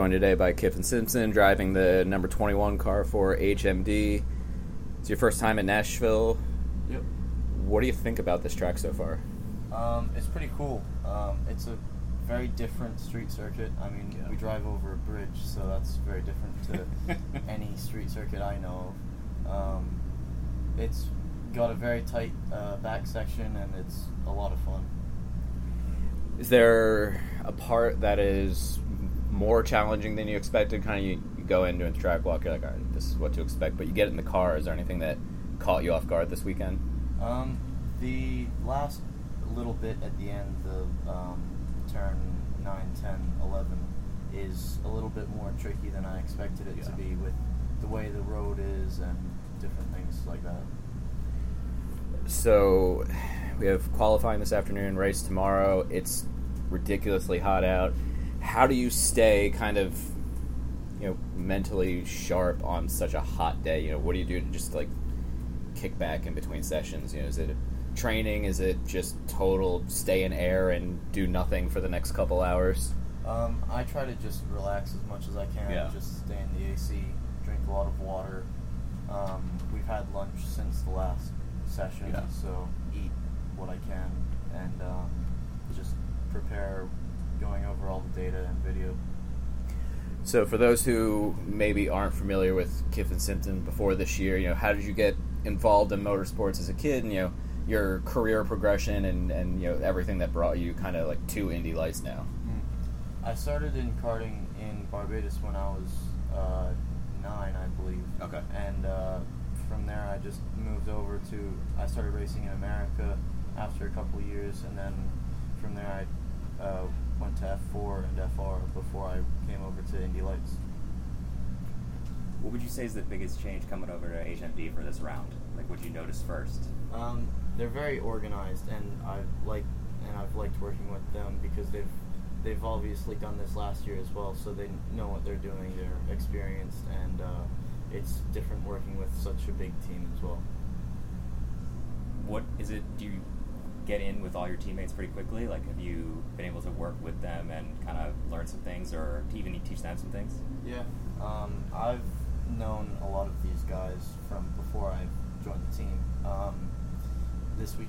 Joined today by Kyffin Simpson, driving the number 21 car for HMD. It's your first time in Nashville. Yep. What do you think about this track so far? Um, it's pretty cool. Um, it's a very different street circuit. I mean, Yeah. we drive over a bridge, so that's very different to any street circuit I know of. Um, it's got a very tight uh, back section, and it's a lot of fun. Is there a part that is more challenging than you expected? Kind of you, you go into a track walk, you're like, all right, this is what to expect. But you get in the car. Is there anything that caught you off guard this weekend? Um, the last little bit at the end, the um, turn 9, 10, 11, is a little bit more tricky than I expected it to be with the way the road is and different things like that. So we have qualifying this afternoon, race tomorrow. It's ridiculously hot out. How do you stay kind of, you know, mentally sharp on such a hot day? You know, what do you do to just like kick back in between sessions? You know, is it training? Is it just total stay in air and do nothing for the next couple hours? Um, I try to just relax as much as I can, Yeah. just stay in the AC, drink a lot of water. Um, we've had lunch since the last session, Yeah. so eat what I can and um, just prepare going over all the data and video. So, for those who maybe aren't familiar with Kyffin Simpson before this year, you know, how did you get involved in motorsports as a kid? And you know, your career progression and and you know everything that brought you kind of like to Indy Lights now. I started in karting in Barbados when I was uh, nine, I believe. Okay. And uh, from there, I just moved over to. I started racing in America after a couple of years, and then from there, I uh, went to F4 and FR before I came over to Indy Lights. What would you say is the biggest change coming over to HMD for this round? Like, what you notice first? Um, they're very organized, and I've liked and I've liked working with them because they've they've obviously done this last year as well, so they know what they're doing. They're experienced, and uh, it's different working with such a big team as well. What is it? Do you get in with all your teammates pretty quickly? Like, have you been able to work with them and kind of learn some things, or even teach them some things? Yeah, um, I've known a lot of these guys from before I joined the team. Um, this week.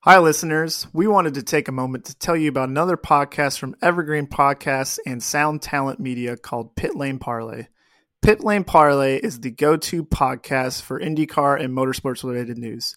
Hi, listeners. We wanted to take a moment to tell you about another podcast from Evergreen Podcasts and Sound Talent Media called Pit Lane Parlay. Pit Lane Parlay is the go to podcast for IndyCar and motorsports related news.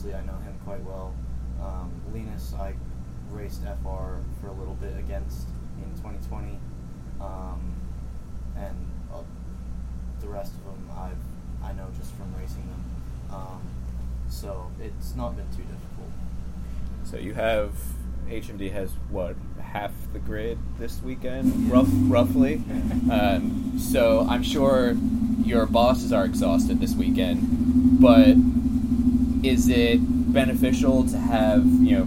obviously I know him quite well. Um, Linus, I raced FR for a little bit against in 2020, um, and uh, the rest of them I've I know just from racing them. Um, so it's not been too difficult. So you have HMD has what half the grid this weekend, rough, roughly. Um, so I'm sure your bosses are exhausted this weekend, but is it beneficial to have you know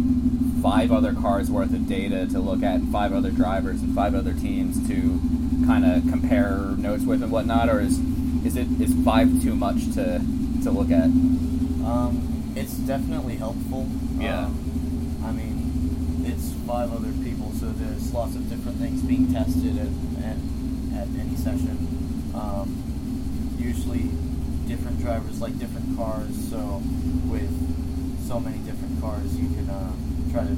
five other cars worth of data to look at, and five other drivers and five other teams to kind of compare notes with and whatnot, or is is it is five too much to to look at? Um, it's definitely helpful. Yeah. Um, I mean, it's five other people, so there's lots of different things being tested at, at, at any session. Um, usually, different drivers like different cars, so with so many different cars, you can uh, try to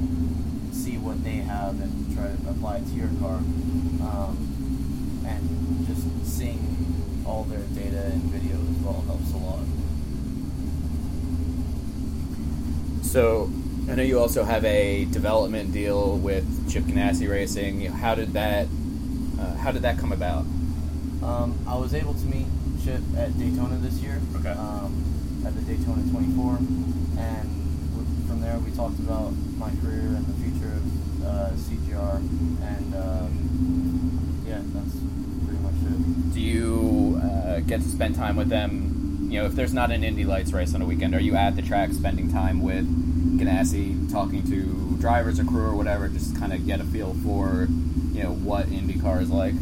see what they have and try to apply it to your car. Um, and just seeing all their data and video as well helps a lot. So I know you also have a development deal with Chip Ganassi Racing. How did that uh, how did that come about? Um, I was able to meet Chip at Daytona this year. Okay. Um, at the Daytona 24, and from there we talked about my career and the future of uh, CGR, and um, yeah, that's pretty much it. Do you uh, get to spend time with them? You know, if there's not an Indy Lights race on a weekend, are you at the track spending time with Ganassi, talking to drivers or crew or whatever, just kind of get a feel for you know what IndyCar is like?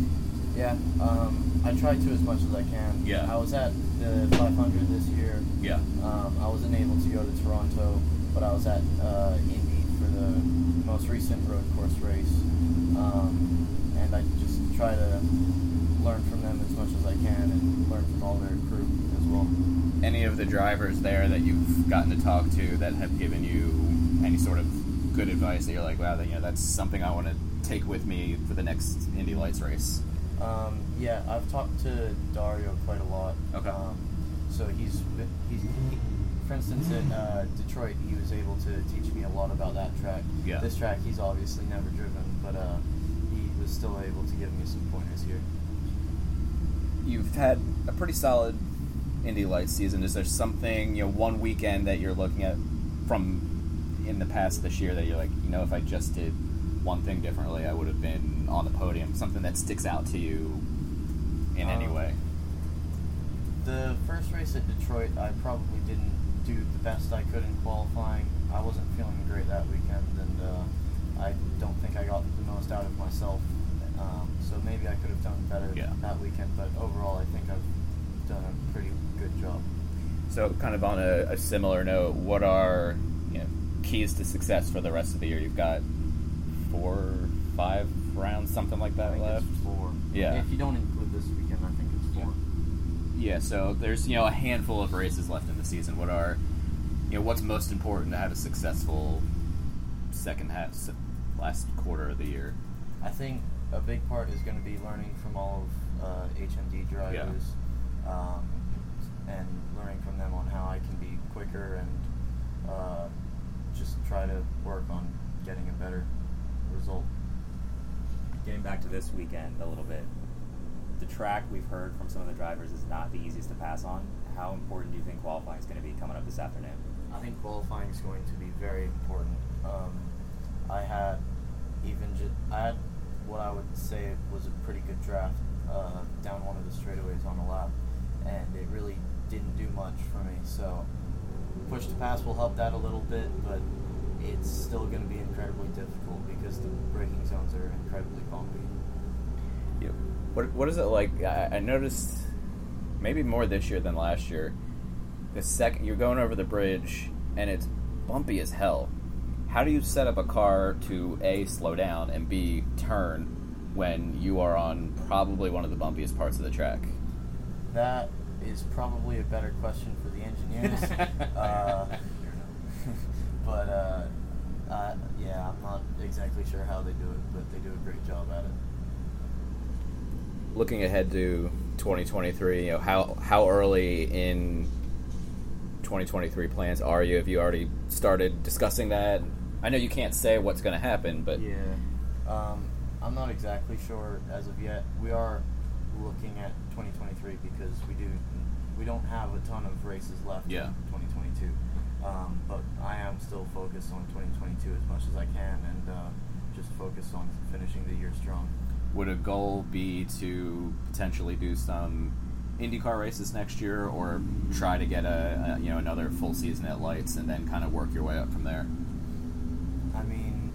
Yeah, um, I try to as much as I can. Yeah. I was at the 500 this year. Yeah. Um, I wasn't able to go to Toronto, but I was at uh, Indy for the most recent road course race, um, and I just try to learn from them as much as I can and learn from all their crew as well. Any of the drivers there that you've gotten to talk to that have given you any sort of good advice that you're like, wow, that, you know, that's something I want to take with me for the next Indy Lights race. Um, yeah, I've talked to Dario quite a lot. Okay. Um, so he's been- he's he, for instance at uh, Detroit, he was able to teach me a lot about that track. Yeah. This track he's obviously never driven, but uh, he was still able to give me some pointers here. you've had a pretty solid Indy Lights season. Is there something, you know, one weekend that you're looking at from in the past this year that you're like, you know, if I just did one thing differently, I would have been on the podium? Something that sticks out to you in any Um, way? The first race at Detroit, I probably didn't do the best I could in qualifying. I wasn't feeling great that weekend, and uh, I don't think I got the most out of myself. Um, so maybe I could have done better Yeah. that weekend, but overall, I think I've done a pretty good job. So, kind of on a, a similar note, what are you know, keys to success for the rest of the year? You've got four, five rounds, something like I that think left. it's four. Yeah. If you don't include this weekend, I think it's four. Yeah, so there's you know a handful of races left in the season. What are you know what's most important to have a successful second half, last quarter of the year? I think a big part is going to be learning from all of uh, HMD drivers um, and learning from them on how I can be quicker and uh, just try to work on getting a better result. Getting back to this weekend a little bit, the track we've heard from some of the drivers is not the easiest to pass on. How important do you think qualifying is going to be coming up this afternoon? I think qualifying is going to be very important. Um, I had even just I had what I would say was a pretty good draft uh, down one of the straightaways on the lap, and it really didn't do much for me. So push to pass will help that a little bit, but it's still going to be incredibly difficult because the braking zones are incredibly bumpy. You know, what what is it like? I, I noticed maybe more this year than last year. The second you're going over the bridge and it's bumpy as hell. How do you set up a car to a slow down and b turn when you are on probably one of the bumpiest parts of the track? That is probably a better question for the engineers. uh, but uh, uh, yeah, I'm not exactly sure how they do it, but they do a great job at it. looking ahead to 2023, you know, how how early in 2023 plans are you? Have you already started discussing that? I know you can't say what's going to happen, but Yeah. Um, I'm not exactly sure as of yet. We are looking at 2023 because we do we don't have a ton of races left Yeah. In 2022. Um, but I am still focused on 2022 as much as I can and uh, just focus on finishing the year strong. would a goal be to potentially do some IndyCar races next year, or try to get a, a you know another full season at Lights and then kind of work your way up from there? I mean,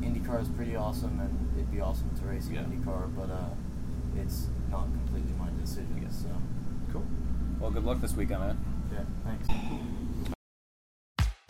IndyCar is pretty awesome, and it'd be awesome to race in Yeah. IndyCar, but uh, it's not completely my decision. Yeah. So, Cool. Well, good luck this weekend, man. yeah, thanks.